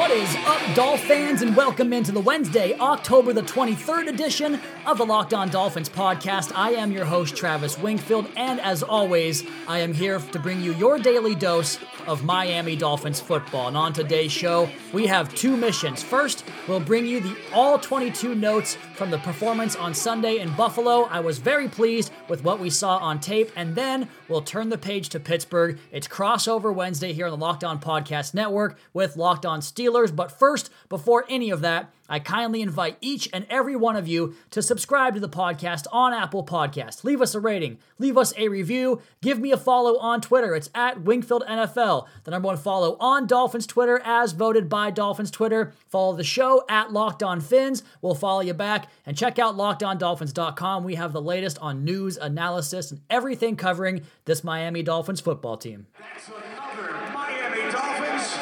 What is up, Dolph fans, and welcome into the Wednesday, October the 23rd edition of the Locked On Dolphins podcast. I am your host, Travis Wingfield, and as always, I am here to bring you your daily dose of Miami Dolphins football. And on today's show, we have two missions. First, we'll bring you the all 22 notes from the performance on Sunday in Buffalo. I was very pleased with what we saw on tape, and then we'll turn the page to Pittsburgh. It's crossover Wednesday here on the Locked On Podcast Network with Locked On Steelers. But first, before any of that, I kindly invite each and every one of you to subscribe to the podcast on Apple Podcasts. Leave us a rating, leave us a review, give me a follow on Twitter. It's at Wingfield NFL. The number one follow on Dolphins Twitter, as voted by Dolphins Twitter. Follow the show at Locked On Fins. We'll follow you back and check out LockedOnDolphins.com. We have the latest on news, analysis, and everything covering this Miami Dolphins football team. That's another Miami Dolphins.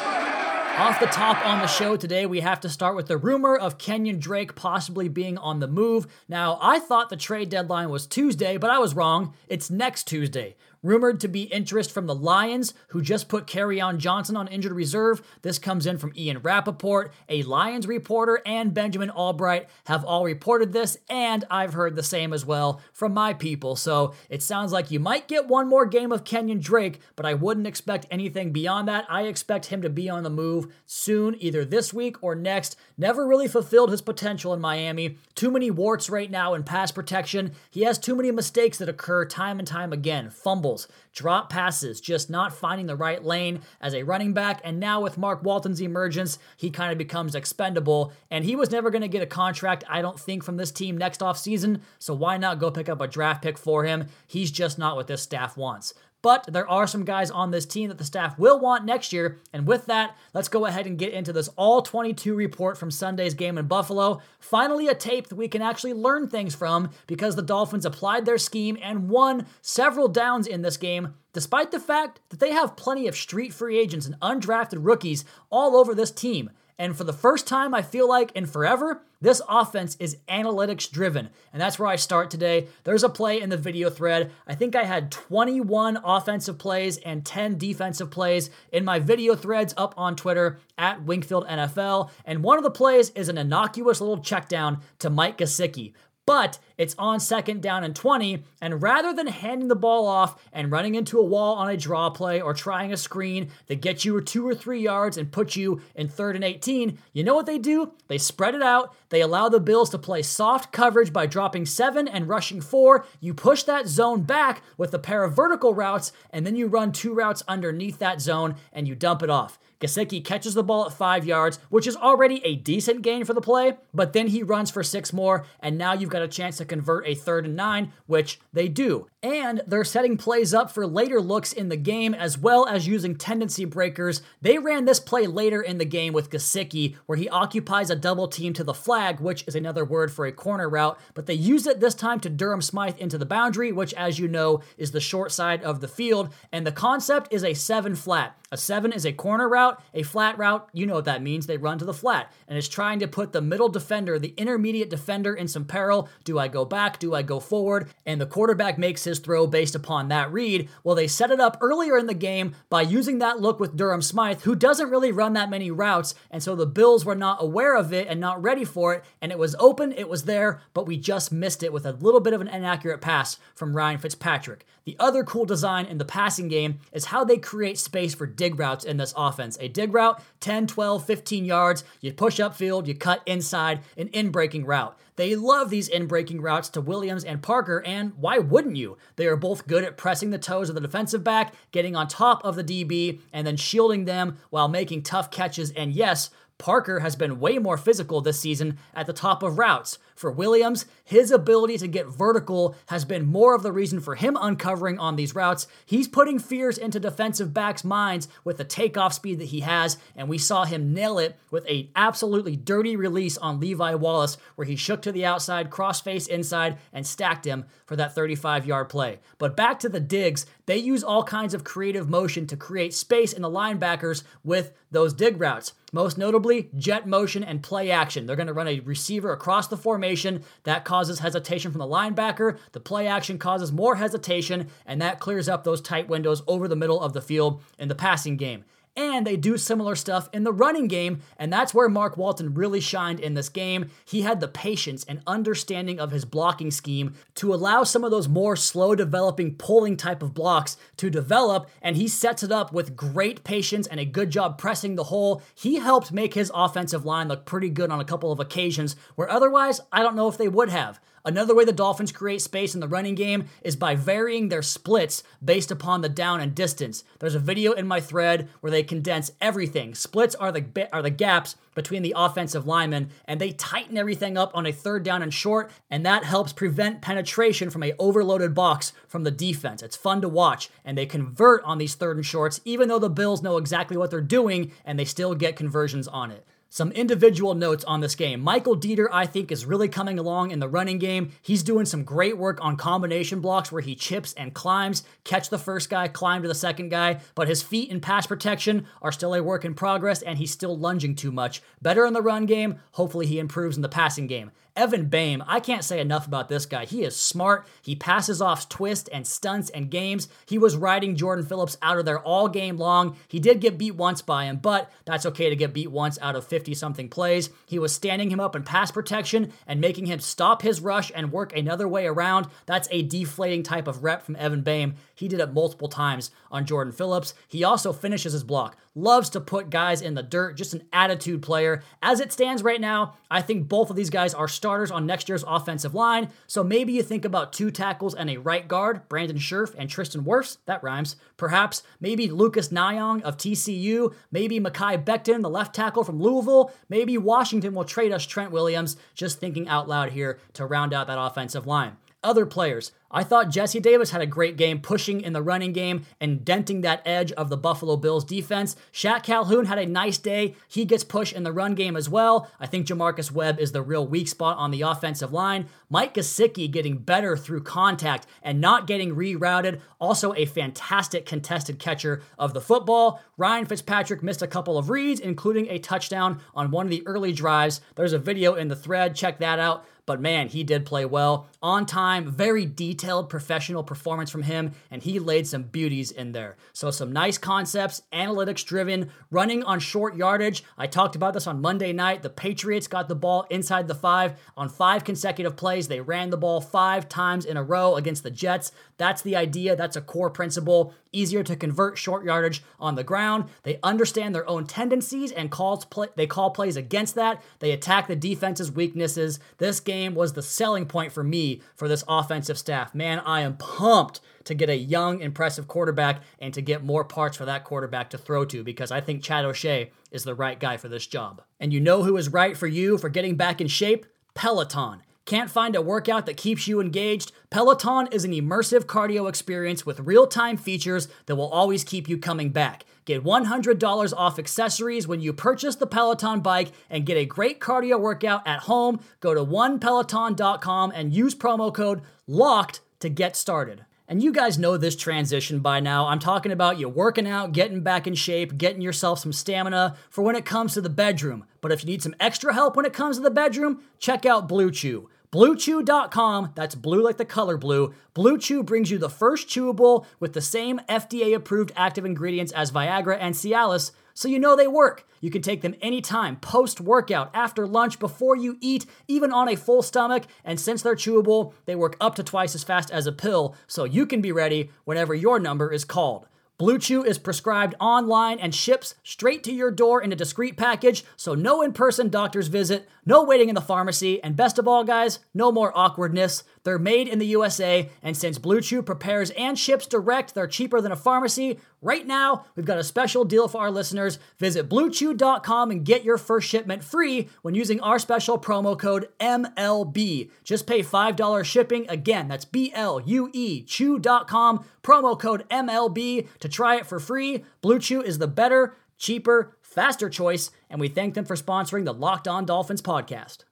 Off the top on the show today, we have to start with the rumor of Kenyon Drake possibly being on the move. Now, I thought the trade deadline was Tuesday, but I was wrong. It's next Tuesday. Rumored to be interest from the Lions, who just put Kerryon Johnson on injured reserve. This comes in from Ian Rapoport. A Lions reporter and Benjamin Albright have all reported this, and I've heard the same as well from my people. So it sounds like you might get one more game of Kenyon Drake, but I wouldn't expect anything beyond that. I expect him to be on the move soon, either this week or next. Never really fulfilled his potential in Miami. Too many warts right now in pass protection. He has too many mistakes that occur time and time again. Drop passes, just not finding the right lane as a running back. And now with Mark Walton's emergence, he kind of becomes expendable. And he was never going to get a contract, I don't think, from this team next offseason. So why not go pick up a draft pick for him? He's just not what this staff wants. But there are some guys on this team that the staff will want next year. And with that, let's go ahead and get into this all 22 report from Sunday's game in Buffalo. Finally, a tape that we can actually learn things from because the Dolphins applied their scheme and won several downs in this game, despite the fact that they have plenty of street free agents and undrafted rookies all over this team. And for the first time, I feel like in forever, this offense is analytics driven. And that's where I start today. There's a play in the video thread. I think I had 21 offensive plays and 10 defensive plays in my video threads up on Twitter at Wingfield NFL. And one of the plays is an innocuous little check down to Mike Gesicki but it's on second down and 20. And rather than handing the ball off and running into a wall on a draw play or trying a screen that gets you two or three yards and puts you in third and 18, you know what they do? They spread it out. They allow the Bills to play soft coverage by dropping seven and rushing four. You push that zone back with a pair of vertical routes, and then you run two routes underneath that zone and you dump it off. Gesicki catches the ball at five yards, which is already a decent gain for the play, but then he runs for six more, and now you've got a chance to convert a third and nine, which they do. And they're setting plays up for later looks in the game as well as using tendency breakers. They ran this play later in the game with Gesicki, where he occupies a double team to the flag, which is another word for a corner route, but they use it this time to Durham Smythe into the boundary, which, as you know, is the short side of the field. And the concept is a seven flat. A seven is a corner route, a flat route, you know what that means. They run to the flat. And it's trying to put the middle defender, the intermediate defender, in some peril. Do I go back? Do I go forward? And the quarterback makes his throw based upon that read. Well, they set it up earlier in the game by using that look with Durham Smythe, who doesn't really run that many routes. And so the Bills were not aware of it and not ready for it. And it was open, it was there, but we just missed it with a little bit of an inaccurate pass from Ryan Fitzpatrick. The other cool design in the passing game is how they create space for dig routes in this offense. A dig route, 10, 12, 15 yards, you push upfield, you cut inside, an in breaking route. They love these in breaking routes to Williams and Parker, and why wouldn't you? They are both good at pressing the toes of the defensive back, getting on top of the DB, and then shielding them while making tough catches, and yes, Parker has been way more physical this season at the top of routes. For Williams, his ability to get vertical has been more of the reason for him uncovering on these routes. He's putting fears into defensive backs' minds with the takeoff speed that he has, and we saw him nail it with a absolutely dirty release on Levi Wallace, where he shook to the outside, cross face inside, and stacked him for that 35 yard play. But back to the digs, they use all kinds of creative motion to create space in the linebackers with those dig routes. Most notably, jet motion and play action. They're going to run a receiver across the formation. That causes hesitation from the linebacker. The play action causes more hesitation, and that clears up those tight windows over the middle of the field in the passing game and they do similar stuff in the running game, and that's where Mark Walton really shined in this game. He had the patience and understanding of his blocking scheme to allow some of those more slow developing pulling type of blocks to develop, and he sets it up with great patience and a good job pressing the hole. He helped make his offensive line look pretty good on a couple of occasions where otherwise I don't know if they would have. Another way the Dolphins create space in the running game is by varying their splits based upon the down and distance. There's a video in my thread where they condense everything. Splits are the are the gaps between the offensive linemen and they tighten everything up on a third down and short and that helps prevent penetration from a overloaded box from the defense. It's fun to watch and they convert on these third and shorts even though the Bills know exactly what they're doing and they still get conversions on it. Some individual notes on this game. Michael Deiter, I think, is really coming along in the running game. He's doing some great work on combination blocks where he chips and climbs, catch the first guy, climb to the second guy, but his feet in pass protection are still a work in progress and he's still lunging too much. Better in the run game. Hopefully, he improves in the passing game. Evan Boehm, I can't say enough about this guy. He is smart. He passes off twists and stunts and games. He was riding Jordan Phillips out of there all game long. He did get beat once by him, but that's okay to get beat once out of 50 something plays. He was standing him up in pass protection and making him stop his rush and work another way around. That's a deflating type of rep from Evan Boehm. He did it multiple times on Jordan Phillips. He also finishes his block, loves to put guys in the dirt, just an attitude player. As it stands right now, I think both of these guys are starters on next year's offensive line. So maybe you think about two tackles and a right guard, Brandon Scherff and Tristan Wirfs. That rhymes. Perhaps maybe Lucas Niang of TCU, maybe Mekhi Becton, the left tackle from Louisville. Maybe Washington will trade us Trent Williams. Just thinking out loud here to round out that offensive line. Other players, I thought Jesse Davis had a great game pushing in the running game and denting that edge of the Buffalo Bills defense. Shaq Calhoun had a nice day. He gets pushed in the run game as well. I think J'Marcus Webb is the real weak spot on the offensive line. Mike Gesicki getting better through contact and not getting rerouted. Also a fantastic contested catcher of the football. Ryan Fitzpatrick missed a couple of reads, including a touchdown on one of the early drives. There's a video in the thread. Check that out. But man, he did play well. On time, very detailed professional performance from him, and he laid some beauties in there. So, some nice concepts, analytics driven, running on short yardage. I talked about this on Monday night. The Patriots got the ball inside the five on five consecutive plays. They ran the ball five times in a row against the Jets. That's the idea. That's a core principle. Easier to convert short yardage on the ground. They understand their own tendencies and calls play, they call plays against that. They attack the defense's weaknesses. This game was the selling point for me for this offensive staff. Man, I am pumped to get a young, impressive quarterback and to get more parts for that quarterback to throw to because I think Chad O'Shea is the right guy for this job. And you know who is right for you for getting back in shape? Peloton. Can't find a workout that keeps you engaged? Peloton is an immersive cardio experience with real time features that will always keep you coming back. Get $100 off accessories when you purchase the Peloton bike and get a great cardio workout at home. Go to onepeloton.com and use promo code LOCKED to get started. And you guys know this transition by now. I'm talking about you working out, getting back in shape, getting yourself some stamina for when it comes to the bedroom. But if you need some extra help when it comes to the bedroom, check out Blue Chew. BlueChew.com, that's blue like the color blue. Blue Chew brings you the first chewable with the same FDA approved active ingredients as Viagra and Cialis, so you know they work. You can take them anytime, post workout, after lunch, before you eat, even on a full stomach. And since they're chewable, they work up to twice as fast as a pill, so you can be ready whenever your number is called. Blue Chew is prescribed online and ships straight to your door in a discreet package, so no in person doctor's visit, no waiting in the pharmacy, and best of all, guys, no more awkwardness. They're made in the USA, and since Blue Chew prepares and ships direct, they're cheaper than a pharmacy. Right now, we've got a special deal for our listeners. Visit bluechew.com and get your first shipment free when using our special promo code MLB. Just pay $5 shipping. Again, that's B L U E chew.com, promo code MLB to try it for free. Blue Chew is the better, cheaper, faster choice, and we thank them for sponsoring the Locked On Dolphins podcast.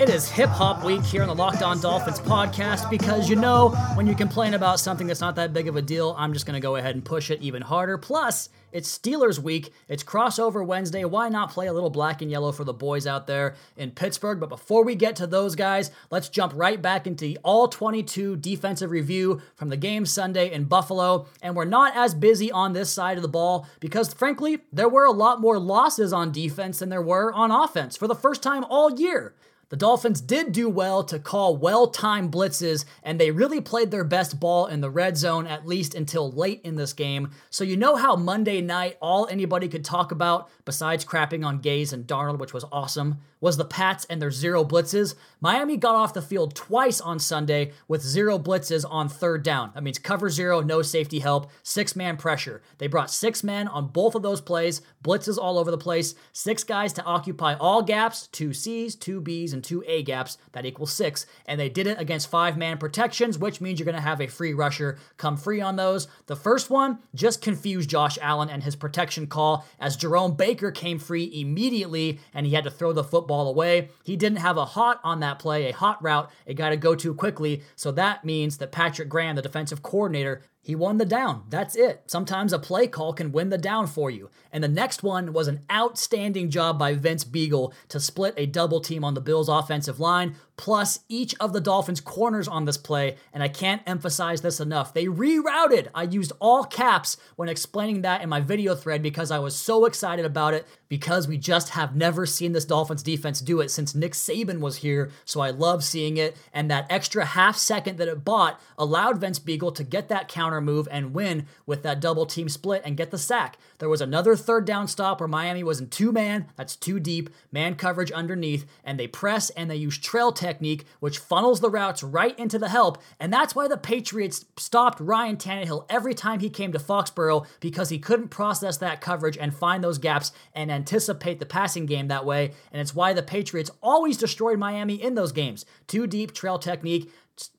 It is hip hop week here on the Locked On Dolphins podcast because you know, when you complain about something that's not that big of a deal, I'm just going to go ahead and push it even harder. Plus, it's Steelers week. It's crossover Wednesday. Why not play a little black and yellow for the boys out there in Pittsburgh? But before we get to those guys, let's jump right back into the all 22 defensive review from the game Sunday in Buffalo. And we're not as busy on this side of the ball because, frankly, there were a lot more losses on defense than there were on offense for the first time all year. The Dolphins did do well to call well timed blitzes, and they really played their best ball in the red zone, at least until late in this game. So, you know how Monday night all anybody could talk about, besides crapping on Gase and Darnold, which was awesome, was the Pats and their zero blitzes. Miami got off the field twice on Sunday with zero blitzes on third down. That means cover zero, no safety help, six man pressure. They brought six men on both of those plays, blitzes all over the place, six guys to occupy all gaps, two C's, two B's, and two A gaps. That equals six. And they did it against five man protections, which means you're going to have a free rusher come free on those. The first one just confused Josh Allen and his protection call as Jerome Baker came free immediately and he had to throw the football away. He didn't have a hot on that play, a hot route, a guy to go to quickly. So that means that Patrick Graham, the defensive coordinator, he won the down. That's it. Sometimes a play call can win the down for you. And the next one was an outstanding job by Vince Biegel to split a double team on the Bills' offensive line, plus each of the Dolphins' corners on this play. And I can't emphasize this enough. They rerouted. I used all caps when explaining that in my video thread because I was so excited about it because we just have never seen this Dolphins defense do it since Nick Saban was here. So I love seeing it. And that extra half second that it bought allowed Vince Biegel to get that counter move and win with that double team split and get the sack. There was another third down stop where Miami was in two man, that's two deep, man coverage underneath, and they press and they use trail technique, which funnels the routes right into the help. And that's why the Patriots stopped Ryan Tannehill every time he came to Foxborough because he couldn't process that coverage and find those gaps and anticipate the passing game that way. And it's why the Patriots always destroyed Miami in those games. Two deep trail technique,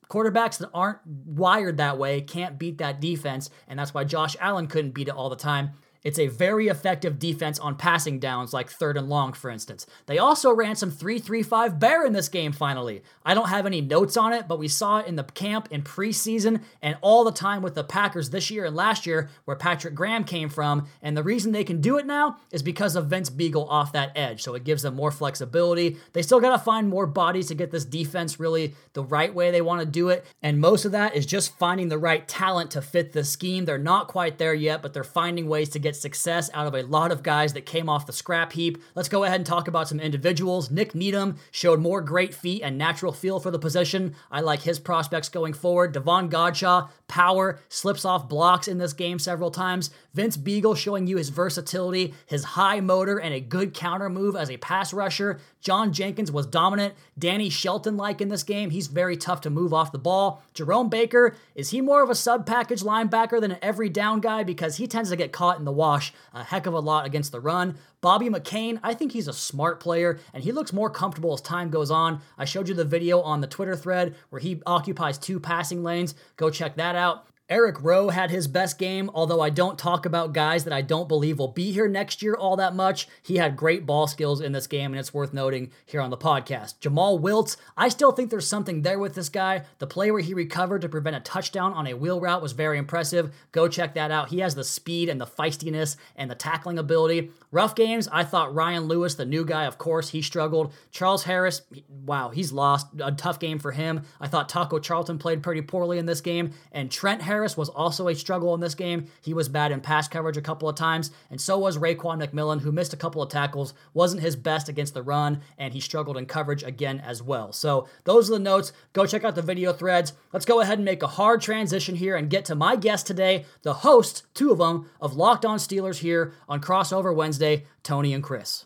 quarterbacks that aren't wired that way can't beat that defense, and that's why Josh Allen couldn't beat it all the time. It's a very effective defense on passing downs, like third and long, for instance. They also ran some 3 3 5 bear in this game, finally. I don't have any notes on it, but we saw it in the camp in preseason and all the time with the Packers this year and last year, where Patrick Graham came from. And the reason they can do it now is because of Vince Biegel off that edge. So it gives them more flexibility. They still got to find more bodies to get this defense really the right way they want to do it. And most of that is just finding the right talent to fit the scheme. They're not quite there yet, but they're finding ways to get get success out of a lot of guys that came off the scrap heap. Let's go ahead and talk about some individuals. Nik Needham showed more great feet and natural feel for the position. I like his prospects going forward. Davon Godchaux, power, slips off blocks in this game several times. Vince Biegel showing you his versatility, his high motor, and a good counter move as a pass rusher. John Jenkins was dominant. Danny Shelton like in this game. He's very tough to move off the ball. Jerome Baker, is he more of a sub package linebacker than an every down guy? Because he tends to get caught in the wash a heck of a lot against the run. Bobby McCain, I think he's a smart player and he looks more comfortable as time goes on. I showed you the video on the Twitter thread where he occupies two passing lanes. Go check that out. Eric Rowe had his best game, although I don't talk about guys that I don't believe will be here next year all that much. He had great ball skills in this game, and it's worth noting here on the podcast. Jomal Wiltz, I still think there's something there with this guy. The play where he recovered to prevent a touchdown on a wheel route was very impressive. Go check that out. He has the speed and the feistiness and the tackling ability. Rough games, I thought Ryan Lewis, the new guy, of course, he struggled. Charles Harris, wow, he's lost. A tough game for him. I thought Taco Charlton played pretty poorly in this game. And Trent Harris, Harris was also a struggle in this game. He was bad in pass coverage a couple of times, and so was Raekwon McMillan, who missed a couple of tackles, wasn't his best against the run, and he struggled in coverage again as well. So those are the notes. Go check out the video threads. Let's go ahead and make a hard transition here and get to my guest today, the host, two of them, of Locked On Steelers here on Crossover Wednesday, Tony and Chris.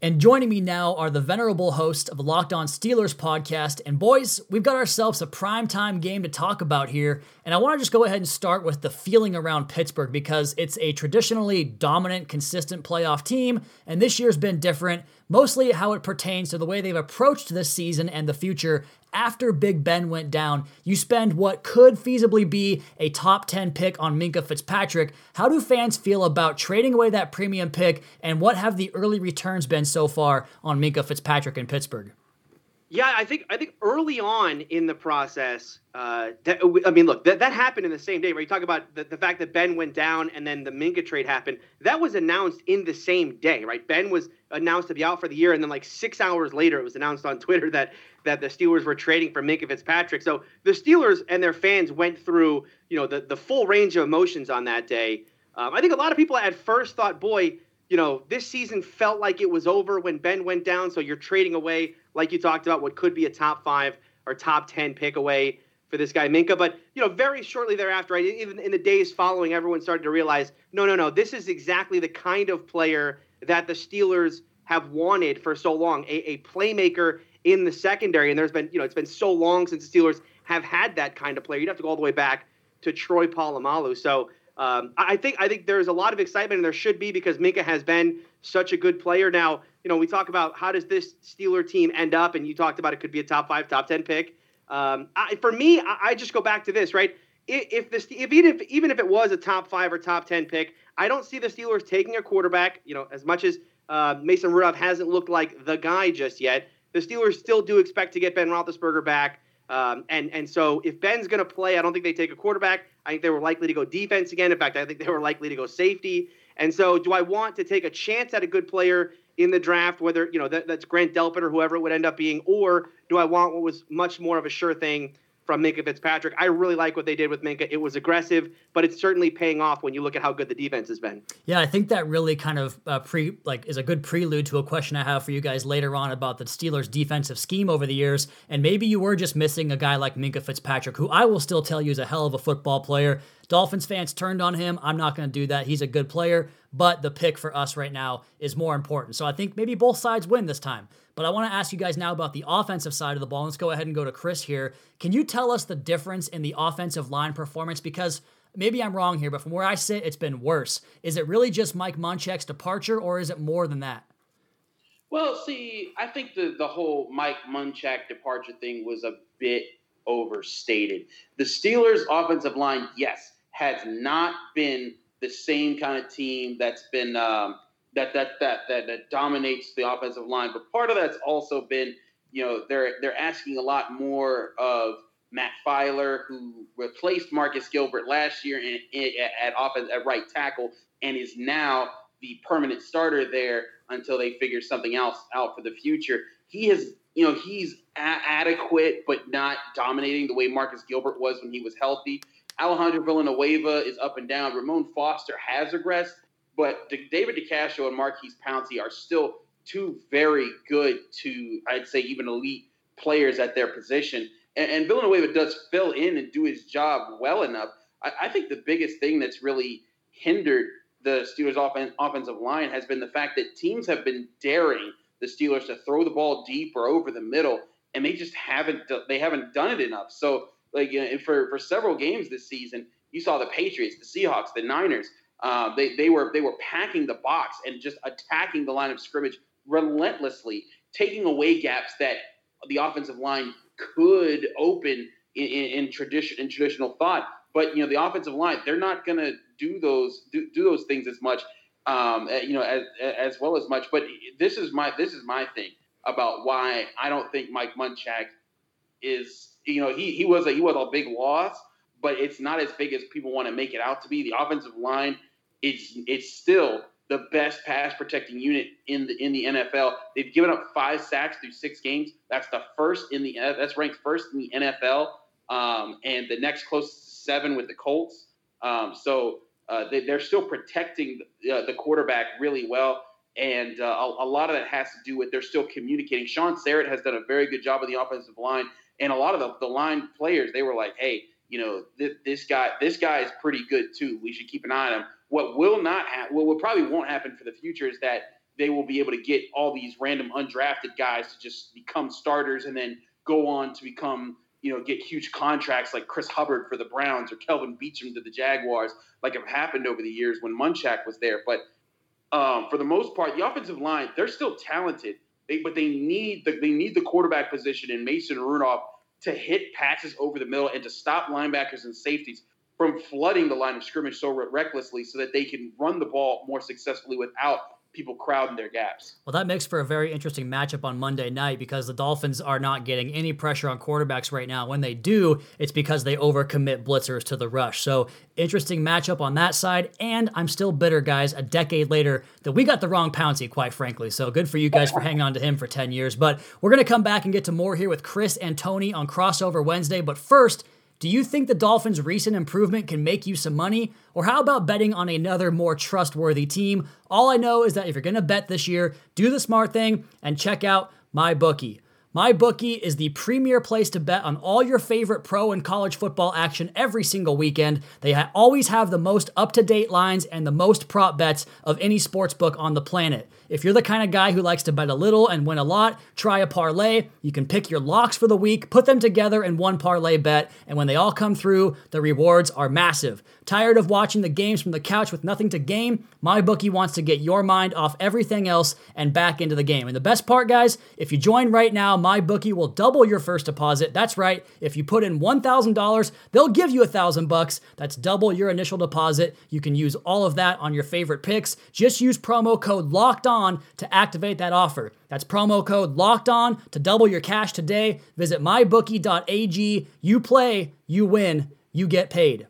And joining me now are the venerable host of the Locked On Steelers podcast. And boys, we've got ourselves a primetime game to talk about here. And I want to just go ahead and start with the feeling around Pittsburgh because it's a traditionally dominant, consistent playoff team. And this year's been different, mostly how it pertains to the way they've approached this season and the future after Big Ben went down, you spend what could feasibly be a top 10 pick on Minkah Fitzpatrick. How do fans feel about trading away that premium pick, and what have the early returns been so far on Minkah Fitzpatrick in Pittsburgh? Yeah, I think I think early on in the process, uh, that, I mean, look, that, that happened in the same day. Where you talk about the, the fact that Ben went down and then the Minkah trade happened. That was announced in the same day, right? Ben was announced to be out for the year, and then like six hours later, it was announced on Twitter that that the Steelers were trading for Minkah Fitzpatrick. So the Steelers and their fans went through, you know, the the full range of emotions on that day. Um, I think a lot of people at first thought, boy, you know, this season felt like it was over when Ben went down. So you're trading away, like you talked about, what could be a top five or top 10 pick away for this guy, Minkah. But, you know, very shortly thereafter, right, even in the days following, everyone started to realize no, no, no, this is exactly the kind of player that the Steelers have wanted for so long a, a playmaker in the secondary. And there's been, you know, it's been so long since the Steelers have had that kind of player. You'd have to go all the way back to Troy Polamalu. So, um, I think I think there's a lot of excitement, and there should be because Minkah has been such a good player. Now, you know, we talk about how does this Steeler team end up, and you talked about it could be a top five, top ten pick. Um, I, for me, I, I, just go back to this, right? If, if this, if even if even if it was a top five or top ten pick, I don't see the Steelers taking a quarterback. You know, as much as uh, Mason Rudolph hasn't looked like the guy just yet, the Steelers still do expect to get Ben Roethlisberger back. Um, and and so if Ben's going to play, I don't think they take a quarterback. I think they were likely to go defense again. In fact, I think they were likely to go safety. And so, do I want to take a chance at a good player in the draft, whether you know that, that's Grant Delpit or whoever it would end up being, or do I want what was much more of a sure thing from Minkah Fitzpatrick. I really like what they did with Minkah. It was aggressive, but it's certainly paying off when you look at how good the defense has been. Yeah, I think that really kind of uh, pre like is a good prelude to a question I have for you guys later on about the Steelers' defensive scheme over the years. And maybe you were just missing a guy like Minkah Fitzpatrick, who I will still tell you is a hell of a football player. Dolphins fans turned on him. I'm not going to do that. He's a good player, but the pick for us right now is more important. So I think maybe both sides win this time. But I want to ask you guys now about the offensive side of the ball. Let's go ahead and go to Chris here. Can you tell us the difference in the offensive line performance? Because maybe I'm wrong here, but from where I sit, it's been worse. Is it really just Mike Munchak's departure, or is it more than that? Well, see, I think the, the whole Mike Munchak departure thing was a bit overstated. The Steelers' offensive line, yes, has not been the same kind of team that's been um, that, that that that that dominates the offensive line. But part of that's also been, you know, they're they're asking a lot more of Matt Feiler, who replaced Marcus Gilbert last year in, in, at offense at right tackle, and is now the permanent starter there until they figure something else out for the future. He has, you know, he's a- adequate but not dominating the way Marcus Gilbert was when he was healthy. Alejandro Villanueva is up and down. Ramon Foster has regressed, but David DeCastro and Maurkice Pouncey are still two very good to, I'd say, even elite players at their position. And, and Villanueva does fill in and do his job well enough. I, I think the biggest thing that's really hindered the Steelers' offen- offensive line has been the fact that teams have been daring the Steelers to throw the ball deep or over the middle, and they just haven't they haven't done it enough. So, like you know, for for several games this season, you saw the Patriots, the Seahawks, the Niners uh, they they were they were packing the box and just attacking the line of scrimmage relentlessly, taking away gaps that the offensive line could open in, in, in tradition in traditional thought. But you know the offensive line, they're not going to do those do, do those things as much, um, eh, you know, as as well as much. But this is my this is my thing about why I don't think Mike Munchak is you know he he was a he was a big loss, but it's not as big as people want to make it out to be. The offensive line is it's still the best pass protecting unit in the in the NFL. They've given up five sacks through six games. That's the first in the that's ranked first in the NFL. Um, and the next closest seven with the Colts. Um, so uh, they, are still protecting the, the, quarterback really well. And uh, a, a, lot of that has to do with they're still communicating. Shaun Sarrett has done a very good job of the offensive line. And a lot of the, the line players, they were like, hey, you know, th- this guy, this guy is pretty good too. We should keep an eye on him. What will not happen, what will probably won't happen for the future is that they will be able to get all these random undrafted guys to just become starters and then go on to become, you know, get huge contracts like Chris Hubbard for the Browns or Kelvin Beachum to the Jaguars, like have happened over the years when Munchak was there. But um, for the most part, the offensive line, they're still talented. They, but they need the they need the quarterback position in Mason Rudolph to hit passes over the middle and to stop linebackers and safeties from flooding the line of scrimmage so recklessly so that they can run the ball more successfully without people crowding their gaps. Well, that makes for a very interesting matchup on Monday night because the Dolphins are not getting any pressure on quarterbacks right now. When they do, it's because they overcommit blitzers to the rush. So, interesting matchup on that side. And I'm still bitter, guys, a decade later that we got the wrong Pouncey, quite frankly. So, good for you guys for hanging on to him for 10 years. But we're going to come back and get to more here with Chris and Tony on Crossover Wednesday. But first, do you think the Dolphins' recent improvement can make you some money? Or how about betting on another more trustworthy team? All I know is that if you're going to bet this year, do the smart thing and check out my bookie. MyBookie is the premier place to bet on all your favorite pro and college football action every single weekend. They always have the most up to date lines and the most prop bets of any sports book on the planet. If you're the kind of guy who likes to bet a little and win a lot, try a parlay. You can pick your locks for the week, put them together in one parlay bet, and when they all come through, the rewards are massive. Tired of watching the games from the couch with nothing to gain? MyBookie wants to get your mind off everything else and back into the game. And the best part, guys, if you join right now, MyBookie will double your first deposit. That's right. If you put in $1,000, they'll give you a 1000 bucks. That's double your initial deposit. You can use all of that on your favorite picks. Just use promo code LOCKED ON to activate that offer. That's promo code LOCKED ON to double your cash today. Visit mybookie.ag. You play, you win, you get paid.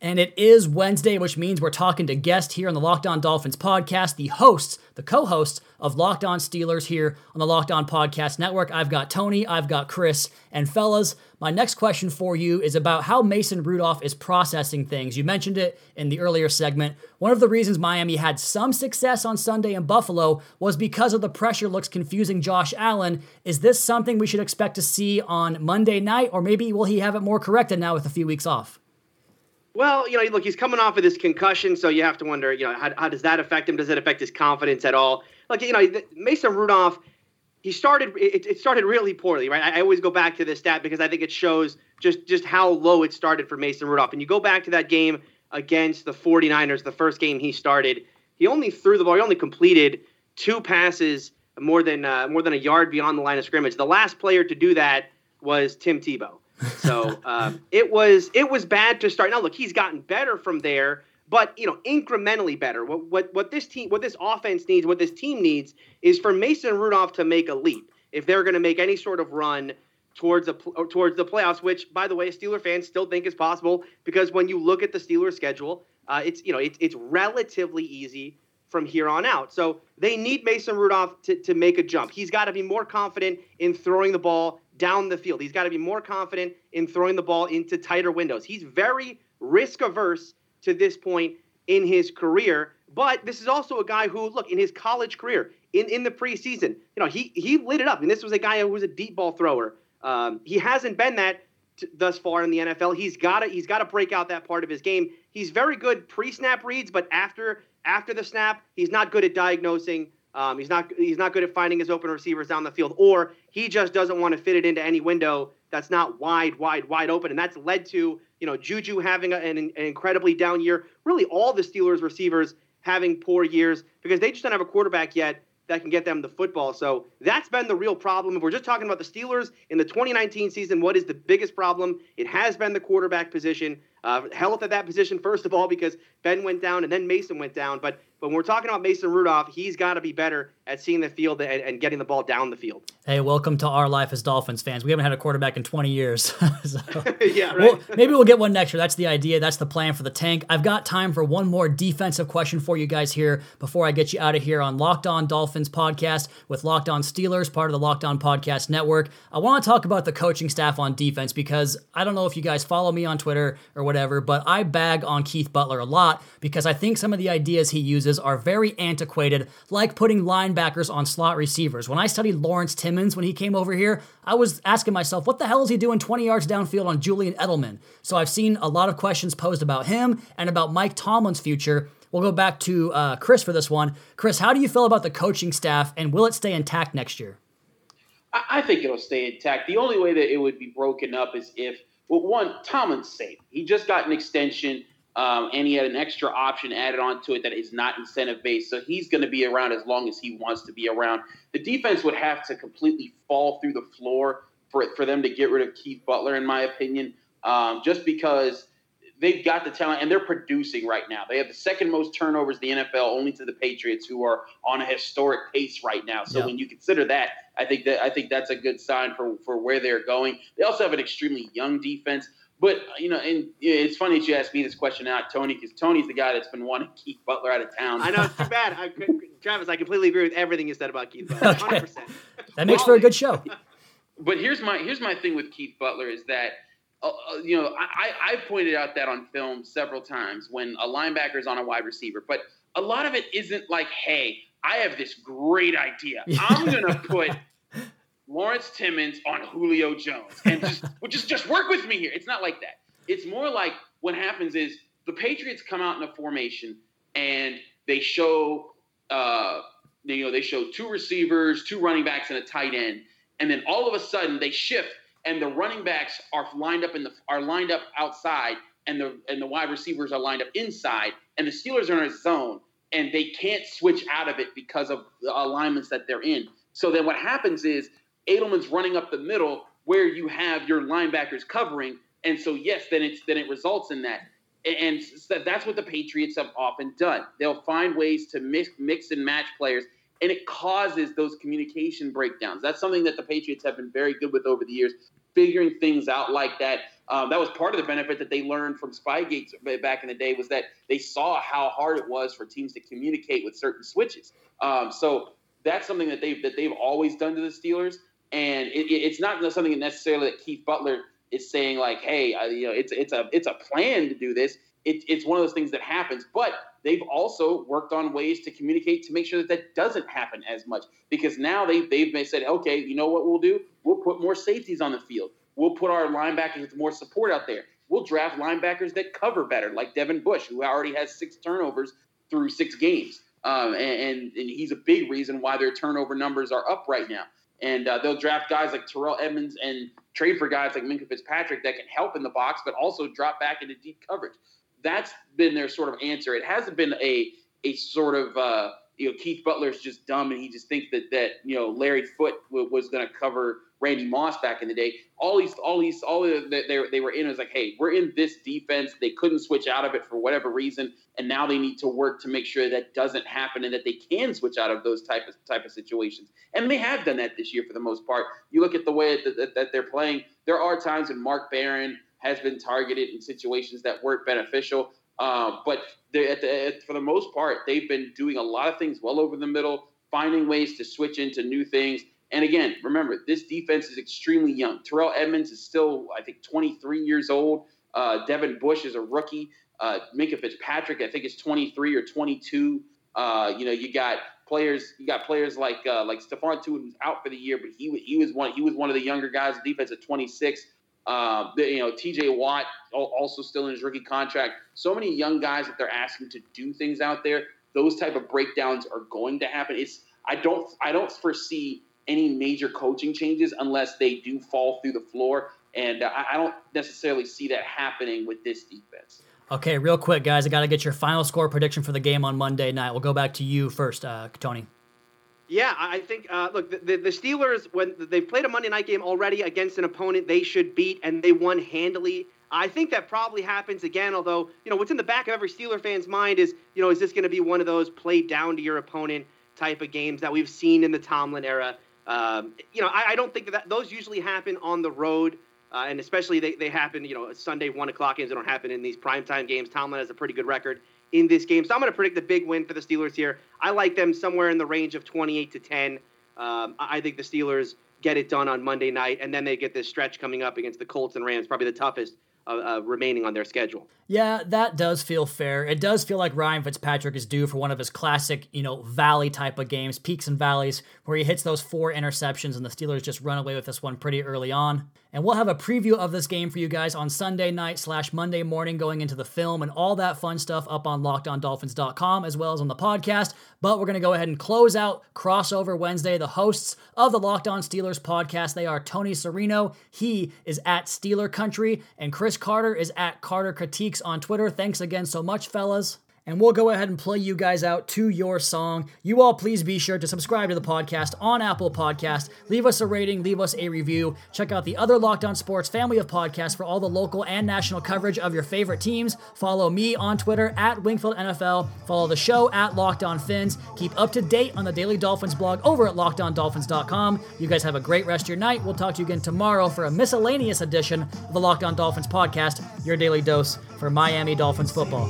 And it is Wednesday, which means we're talking to guests here on the Locked On Dolphins podcast, the hosts, the co hosts of Locked On Steelers here on the Locked On Podcast Network. I've got Tony, I've got Chris, and fellas, my next question for you is about how Mason Rudolph is processing things. You mentioned it in the earlier segment. One of the reasons Miami had some success on Sunday in Buffalo was because of the pressure looks confusing Josh Allen. Is this something we should expect to see on Monday night, or maybe will he have it more corrected now with a few weeks off? Well, you know, look, he's coming off of this concussion, so you have to wonder, you know, how, how does that affect him? Does it affect his confidence at all? Like, you know, Mason Rudolph, he started, it, it started really poorly, right? I, I always go back to this stat because I think it shows just just how low it started for Mason Rudolph. And you go back to that game against the 49ers, the first game he started, he only threw the ball, he only completed two passes more than uh, more than a yard beyond the line of scrimmage. The last player to do that was Tim Tebow. So um, it was it was bad to start. Now look, he's gotten better from there, but you know incrementally better. What what what this team, what this offense needs, what this team needs is for Mason Rudolph to make a leap if they're going to make any sort of run towards a towards the playoffs. Which, by the way, Steeler fans still think is possible because when you look at the Steelers schedule, uh, it's you know it's it's relatively easy from here on out. So they need Mason Rudolph to, to make a jump. He's got to be more confident in throwing the ball down the field. He's got to be more confident in throwing the ball into tighter windows. He's very risk averse to this point in his career. But this is also a guy who, look, in his college career, in, in the preseason, you know, he he lit it up. And this was a guy who was a deep ball thrower. Um, he hasn't been that t- thus far in the NFL. He's got to he's got to break out that part of his game. He's very good pre-snap reads, but after after the snap, he's not good at diagnosing um, he's not he's not good at finding his open receivers down the field, or he just doesn't want to fit it into any window that's not wide, wide, wide open, and that's led to you know Juju having a, an, an incredibly down year. Really, all the Steelers receivers having poor years because they just don't have a quarterback yet that can get them the football. So that's been the real problem. If we're just talking about the Steelers in the 2019 season, what is the biggest problem? It has been the quarterback position. Uh, health at that position, first of all, because Ben went down and then Mason went down. But but when we're talking about Mason Rudolph, he's got to be better at seeing the field and, and, getting the ball down the field. Hey, welcome to our life as Dolphins fans. We haven't had a quarterback in 20 years. so, yeah, right. Well, maybe we'll get one next year. That's the idea. That's the plan for the tank. I've got time for one more defensive question for you guys here before I get you out of here on Locked On Dolphins podcast with Locked On Steelers, part of the Locked On Podcast Network. I want to talk about the coaching staff on defense because I don't know if you guys follow me on Twitter or whatever, but I bag on Keith Butler a lot because I think some of the ideas he uses are very antiquated, like putting linebackers on slot receivers. When I studied Lawrence Timmons when he came over here, I was asking myself, what the hell is he doing 20 yards downfield on Julian Edelman? So I've seen a lot of questions posed about him and about Mike Tomlin's future. We'll go back to uh, Chris for this one. Chris, how do you feel about the coaching staff, and will it stay intact next year? I think it'll stay intact. The only way that it would be broken up is if, well, one, Tomlin's safe. He just got an extension. Um, and he had an extra option added onto it that is not incentive based. So he's going to be around as long as he wants to be around. The defense would have to completely fall through the floor for for them to get rid of Keith Butler, in my opinion, um, just because they've got the talent and they're producing right now. They have the second most turnovers in the NFL, only to the Patriots, who are on a historic pace right now. So when you consider that, I think that I think that's a good sign for for where they're going. They also have an extremely young defense. But you know, and it's funny that you asked me this question out, Tony, because Tony's the guy that's been wanting Keith Butler out of town. I know it's too bad. I, Travis, I completely agree with everything you said about Keith Butler. Hundred percent. That makes for a good show. But here's my here's my thing with Keith Butler is that. Uh, uh you know, I, I pointed out that on film several times when a linebacker is on a wide receiver, but a lot of it isn't like, hey, I have this great idea. I'm going to put Lawrence Timmons on Julio Jones and just just just work with me here. It's not like that. It's more like what happens is the Patriots come out in a formation and they show uh, you know they show two receivers, two running backs, and a tight end, and then all of a sudden they shift and the running backs are lined up in the are lined up outside and the and the wide receivers are lined up inside and the Steelers are in a zone and they can't switch out of it because of the alignments that they're in. So then what happens is Edelman's running up the middle where you have your linebackers covering, and so yes, then it's then it results in that. And that's what the Patriots have often done. They'll find ways to mix, mix and match players, and it causes those communication breakdowns. That's something that the Patriots have been very good with over the years, figuring things out like that. Um, that was part of the benefit that they learned from Spygate back in the day was that they saw how hard it was for teams to communicate with certain switches. Um, so that's something that they've that they've always done to the Steelers and it, it's not something necessarily that Keith Butler is saying like, hey, uh, you know, it's it's a it's a plan to do this. It, it's one of those things that happens, but they've also worked on ways to communicate to make sure that that doesn't happen as much because now they they've said, okay, you know what we'll do? We'll put more safeties on the field. We'll put our linebackers with more support out there. We'll draft linebackers that cover better, like Devin Bush, who already has six turnovers through six games. Um, and, and, and he's a big reason why their turnover numbers are up right now. And uh, they'll draft guys like Terrell Edmunds and trade for guys like Minkah Fitzpatrick that can help in the box, but also drop back into deep coverage. That's been their sort of answer. It hasn't been a a sort of uh, you know Keith Butler's just dumb and he just thinks that that you know Larry Foote w- was going to cover Randy Moss back in the day. All these, all these, all that they, they were in was like, hey, we're in this defense. They couldn't switch out of it for whatever reason, and now they need to work to make sure that doesn't happen and that they can switch out of those type of type of situations. And they have done that this year for the most part. You look at the way that, that, that they're playing. There are times when Mark Barron has been targeted in situations that weren't beneficial. Uh, but at the, at, for the most part, they've been doing a lot of things well over the middle, finding ways to switch into new things and again, remember, this defense is extremely young. Terrell Edmunds is still, I think, 23 years old. Uh, Devin Bush is a rookie. Uh, Minkah Fitzpatrick, I think, is 23 or 22. Uh, you know, you got players. You got players like uh, like Stephon Tuitt, who's out for the year, but he he was one he was one of the younger guys. Defense at 26. Uh, you know, T.J. Watt also still in his rookie contract. So many young guys that they're asking to do things out there. Those type of breakdowns are going to happen. It's I don't I don't foresee any major coaching changes unless they do fall through the floor. And uh, I don't necessarily see that happening with this defense. Okay, real quick, guys. I got to get your final score prediction for the game on Monday night. We'll go back to you first, uh, Tony. Yeah, I think. Uh, look, the, the Steelers when they've played a Monday night game already against an opponent they should beat, and they won handily I think that probably happens again. Although you know what's in the back of every Steeler fan's mind is you know is this going to be one of those play down to your opponent type of games that we've seen in the Tomlin era? Um, you know, I, I, don't think that, that those usually happen on the road. Uh, and especially they, they happen, you know, Sunday one o'clock games. They don't happen in these primetime games. Tomlin has a pretty good record in this game, so I'm going to predict the big win for the Steelers here. I like them somewhere in the range of 28 to 10. Um, I think the Steelers get it done on Monday night, and then they get this stretch coming up against the Colts and Rams, probably the toughest uh, uh, remaining on their schedule. Yeah, that does feel fair. It does feel like Ryan Fitzpatrick is due for one of his classic, you know, valley type of games, peaks and valleys, where he hits those four interceptions and the Steelers just run away with this one pretty early on. And we'll have a preview of this game for you guys on Sunday night slash Monday morning going into the film and all that fun stuff up on lockedondolphins.com as well as on the podcast. But we're going to go ahead and close out crossover Wednesday. The hosts of the Locked On Steelers podcast, they are Tony Serino. He is at Steeler Country and Chris Carter is at Carter Critiques on Twitter. Thanks again so much, fellas and we'll go ahead and play you guys out to your song. You all please be sure to subscribe to the podcast on Apple Podcast. Leave us a rating, leave us a review. Check out the other Locked On Sports family of podcasts for all the local and national coverage of your favorite teams. Follow me on Twitter at Wingfield NFL. Follow the show at Locked On Fins. Keep up to date on the Daily Dolphins blog over at lockedondolphins.com. You guys have a great rest of your night. We'll talk to you again tomorrow for a miscellaneous edition of the Locked On Dolphins podcast, your daily dose for Miami Dolphins football.